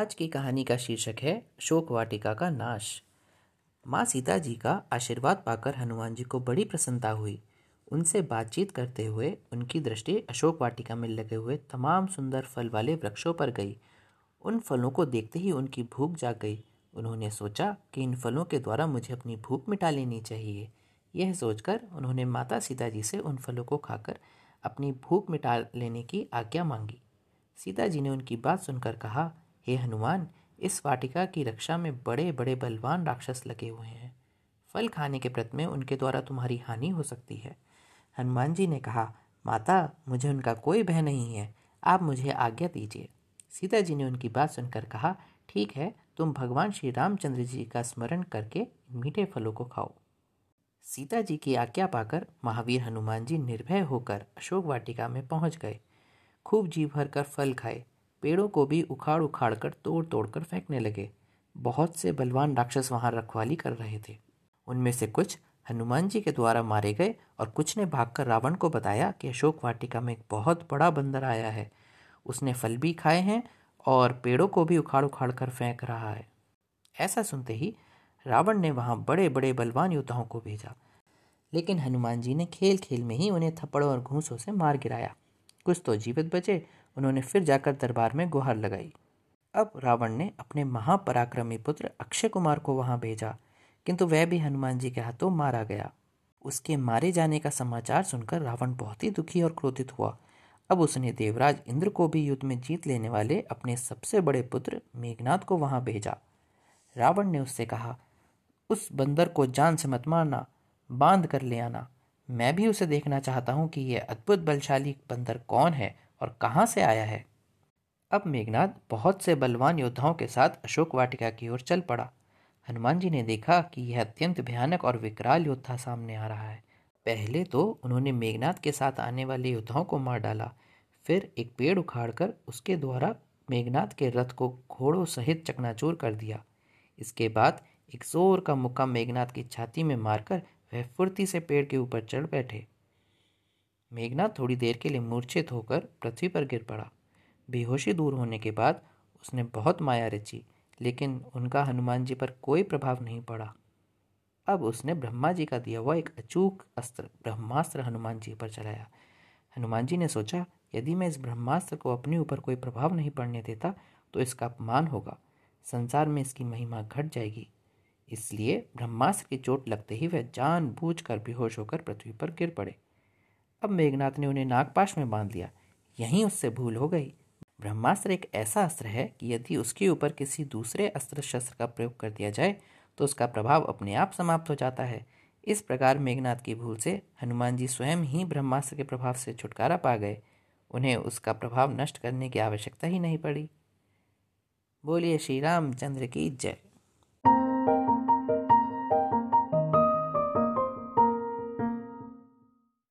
आज की कहानी का शीर्षक है अशोक वाटिका का नाश। माँ सीता जी का आशीर्वाद पाकर हनुमान जी को बड़ी प्रसन्नता हुई। उनसे बातचीत करते हुए उनकी दृष्टि अशोक वाटिका में लगे हुए तमाम सुंदर फल वाले वृक्षों पर गई। उन फलों को देखते ही उनकी भूख जाग गई। उन्होंने सोचा कि इन फलों के द्वारा मुझे अपनी भूख मिटा लेनी चाहिए। यह सोचकर उन्होंने माता सीता जी से उन फलों को खाकर अपनी भूख मिटा लेने की आज्ञा मांगी। सीता जी ने उनकी बात सुनकर कहा हे हनुमान, इस वाटिका की रक्षा में बड़े बड़े बलवान राक्षस लगे हुए हैं। फल खाने के प्रत में उनके द्वारा तुम्हारी हानि हो सकती है। हनुमान जी ने कहा, माता, मुझे उनका कोई भय नहीं है, आप मुझे आज्ञा दीजिए। सीता जी ने उनकी बात सुनकर कहा, ठीक है, तुम भगवान श्री रामचंद्र जी का स्मरण करके मीठे फलों को खाओ। सीता जी की आज्ञा पाकर महावीर हनुमान जी निर्भय होकर अशोक वाटिका में पहुँच गए। खूब जी भर कर फल खाए। पेड़ों को भी उखाड़ उखाड़ कर तोड़ तोड़ कर फेंकने लगे। बहुत से बलवान राक्षस वहाँ रखवाली कर रहे थे। उनमें से कुछ हनुमान जी के द्वारा मारे गए और कुछ ने भागकर रावण को बताया कि अशोक वाटिका में एक बहुत बड़ा बंदर आया है। उसने फल भी खाए हैं और पेड़ों को भी उखाड़ उखाड़ कर फेंक रहा है। ऐसा सुनते ही रावण ने वहाँ बड़े बड़े बलवान योद्धाओं को भेजा। लेकिन हनुमान जी ने खेल खेल में ही उन्हें थप्पड़ों और घूसों से मार गिराया। कुछ तो जीवित बचे उन्होंने फिर जाकर दरबार में गुहार लगाई। अब रावण ने अपने महापराक्रमी पुत्र अक्षय कुमार को वहाँ भेजा, किंतु वह भी हनुमान जी के हाथों मारा गया। उसके मारे जाने का समाचार सुनकर रावण बहुत ही दुखी और क्रोधित हुआ। अब उसने देवराज इंद्र को भी युद्ध में जीत लेने वाले अपने सबसे बड़े पुत्र मेघनाथ को वहाँ भेजा। रावण ने उससे कहा, उस बंदर को जान से मत मारना, बाँध कर ले आना। मैं भी उसे देखना चाहता हूँ कि यह अद्भुत बलशाली बंदर कौन है और कहाँ से आया है? अब मेघनाथ बहुत से बलवान योद्धाओं के साथ अशोक वाटिका की ओर चल पड़ा। हनुमान जी ने देखा कि यह अत्यंत भयानक और विकराल योद्धा सामने आ रहा है। पहले तो उन्होंने मेघनाथ के साथ आने वाले योद्धाओं को मार डाला। फिर एक पेड़ उखाड़कर उसके द्वारा मेघनाथ के रथ को घोड़ों सहित चकनाचूर कर दिया। इसके बाद एक ज़ोर का मुक्का मेघनाथ की छाती में मारकर वह फुर्ती से पेड़ के ऊपर चढ़ बैठे। मेघनाथ थोड़ी देर के लिए मूर्छित होकर पृथ्वी पर गिर पड़ा। बेहोशी दूर होने के बाद उसने बहुत माया रची, लेकिन उनका हनुमान जी पर कोई प्रभाव नहीं पड़ा। अब उसने ब्रह्मा जी का दिया हुआ एक अचूक अस्त्र, ब्रह्मास्त्र हनुमान जी पर चलाया। हनुमान जी ने सोचा, यदि मैं इस ब्रह्मास्त्र को अपने ऊपर कोई प्रभाव नहीं पड़ने देता तो इसका अपमान होगा। संसार में इसकी महिमा घट जाएगी। इसलिए ब्रह्मास्त्र की चोट लगते ही वह जान बूझ कर बेहोश होकर पृथ्वी पर गिर पड़े। अब मेघनाथ ने उन्हें नागपाश में बाँध लिया। यहीं उससे भूल हो गई। ब्रह्मास्त्र एक ऐसा अस्त्र है कि यदि उसके ऊपर किसी दूसरे अस्त्र शस्त्र का प्रयोग कर दिया जाए तो उसका प्रभाव अपने आप समाप्त हो जाता है। इस प्रकार मेघनाथ की भूल से हनुमान जी स्वयं ही ब्रह्मास्त्र के प्रभाव से छुटकारा पा गए। उन्हें उसका प्रभाव नष्ट करने की आवश्यकता ही नहीं पड़ी। बोलिए श्री रामचंद्र की जय।